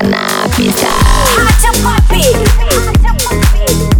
Hana Pizza. Puppy.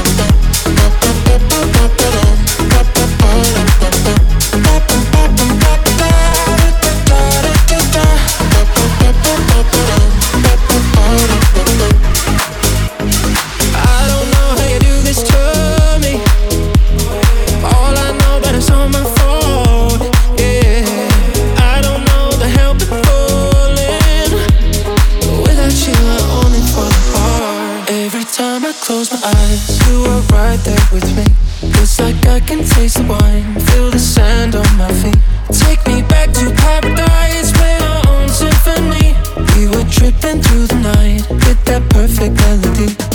Can taste the wine, feel the sand on my feet. Take me back to paradise, play our own symphony. We were tripping through the night with that perfect melody.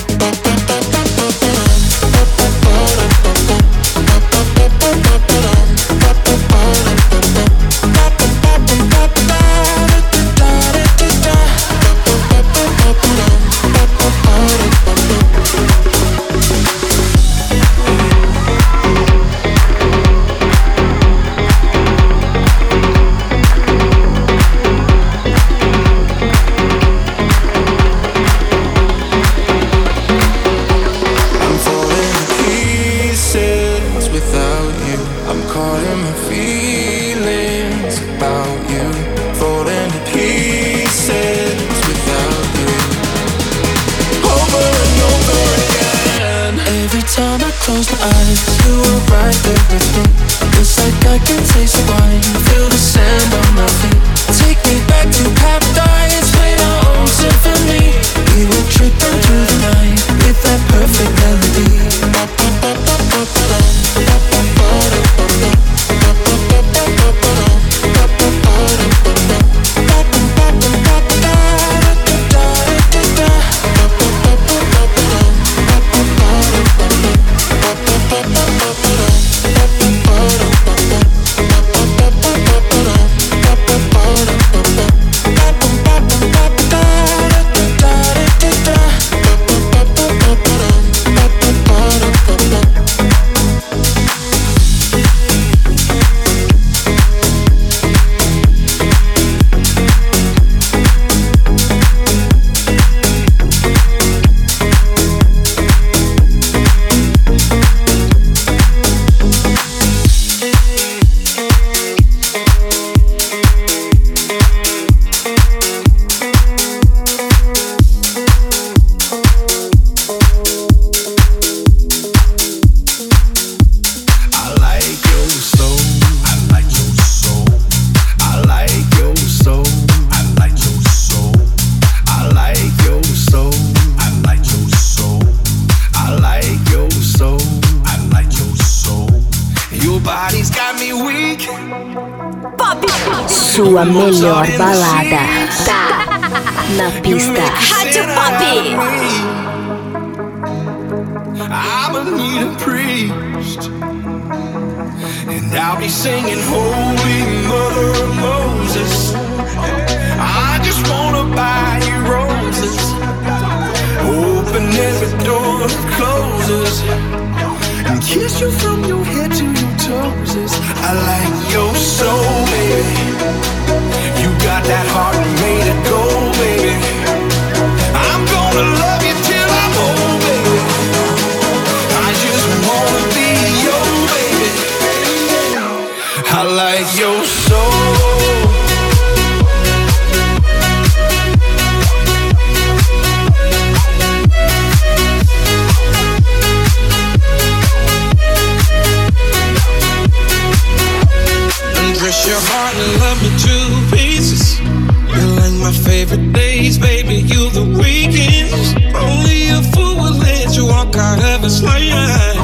Melhor balada. Tá na pista. Hacha Papi. I'ma need a priest. And I'll be singing Holy I like your soul. Your heart and love me two pieces. You like my favorite days, baby. You the weekends. Only a fool will let you walk out of his life.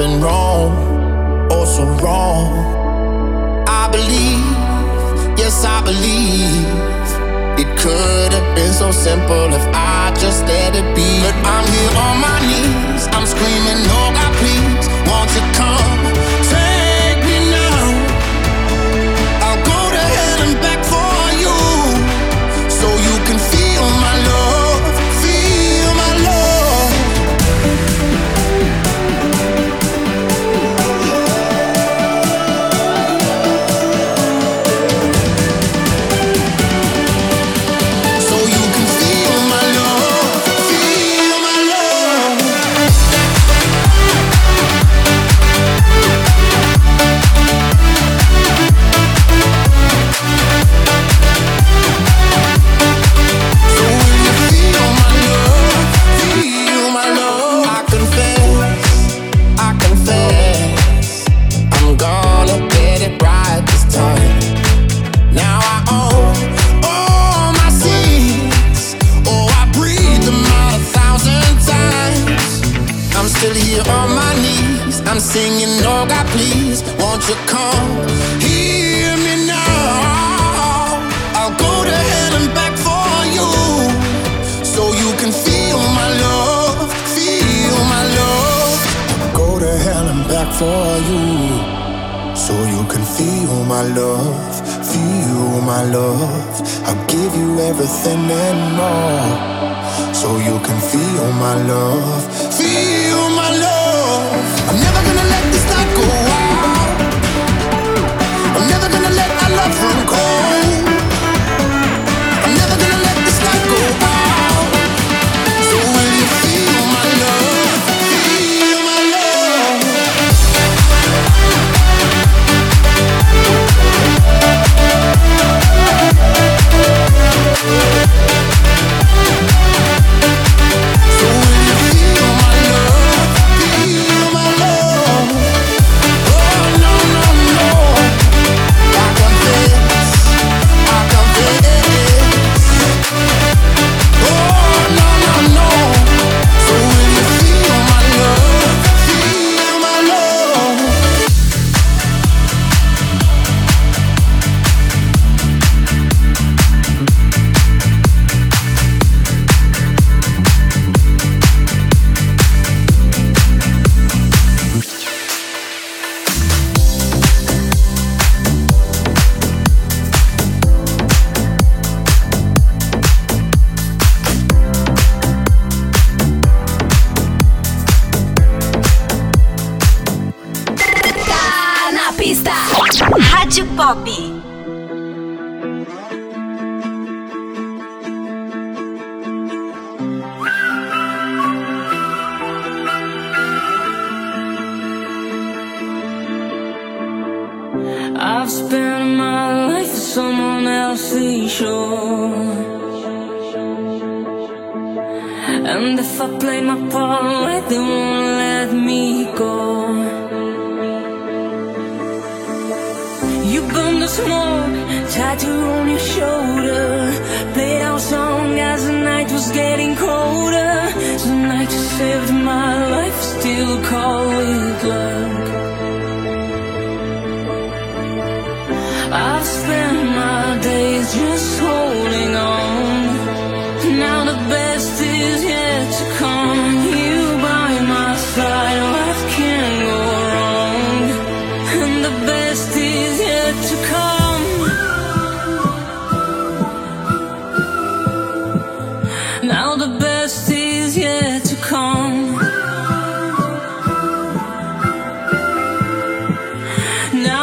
been wrong, oh so wrong. I believe, yes, I believe. It could have been so simple if I just let it be. But I'm here on my knees, I'm screaming, no, God, please, won't you come? my love, feel my love. I'll give you everything and more. So you can feel my love I've my life at someone else's shore. And if I play my part right, they won't let me go. You burn the smoke, tattoo on your shoulder. Played our song as the night was getting colder. Tonight you saved my life, still call it luck.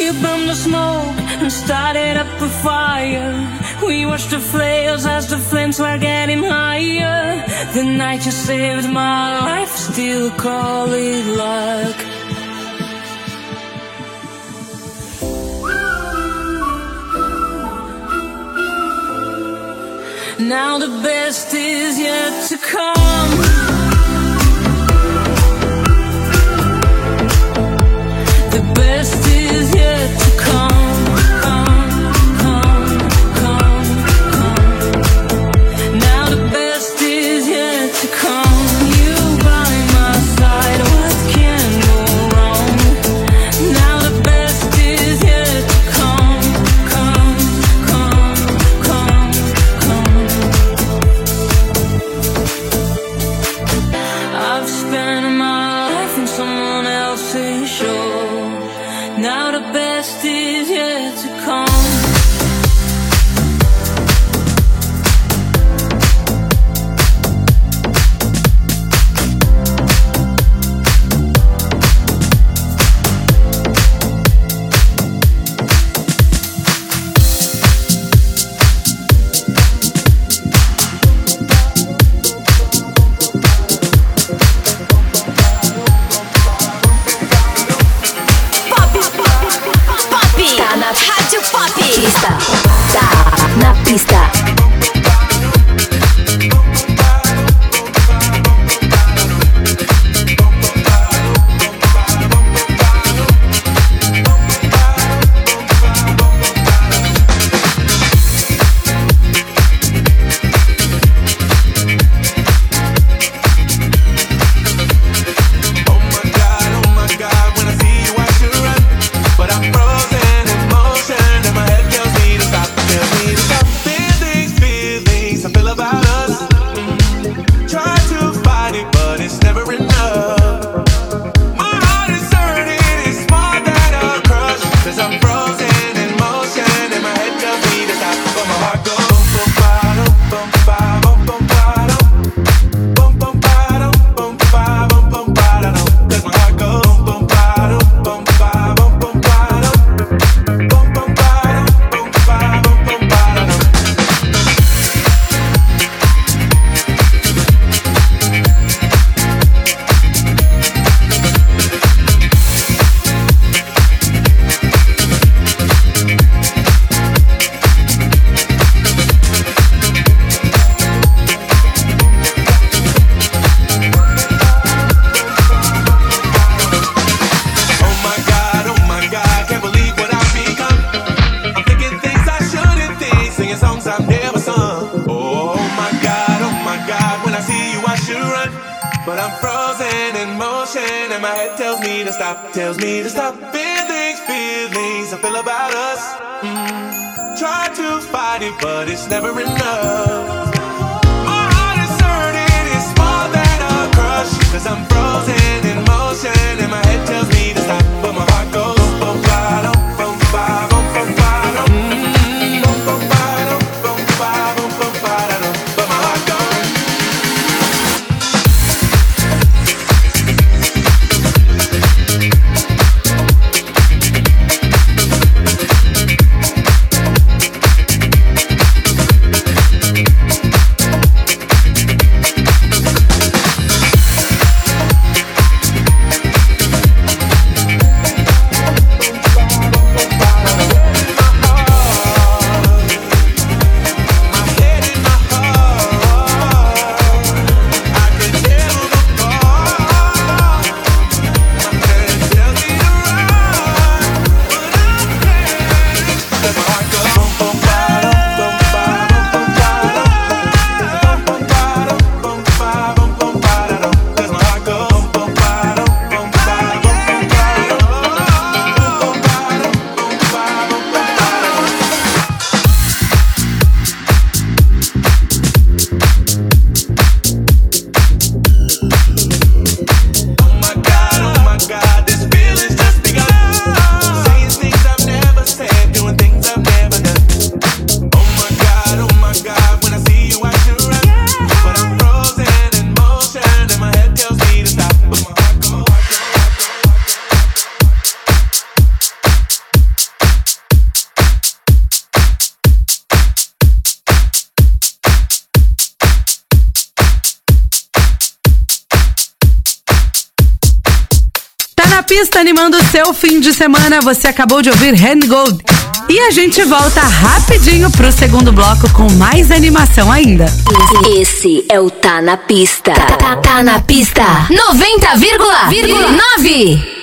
You burned the smoke and started up a fire. We watched the flares as the flames were getting higher. The night you saved my life, still call it luck. Now the best is yet to come. Tells me to stop. Feelings, feelings I feel about us. Mm. Try to fight it, but it's never enough. Pista animando o seu fim de semana. Você acabou de ouvir Hand Gold. E a gente volta rapidinho pro segundo bloco com mais animação ainda. Esse é o Tá na Pista. Tá, tá, tá na pista. 90,9.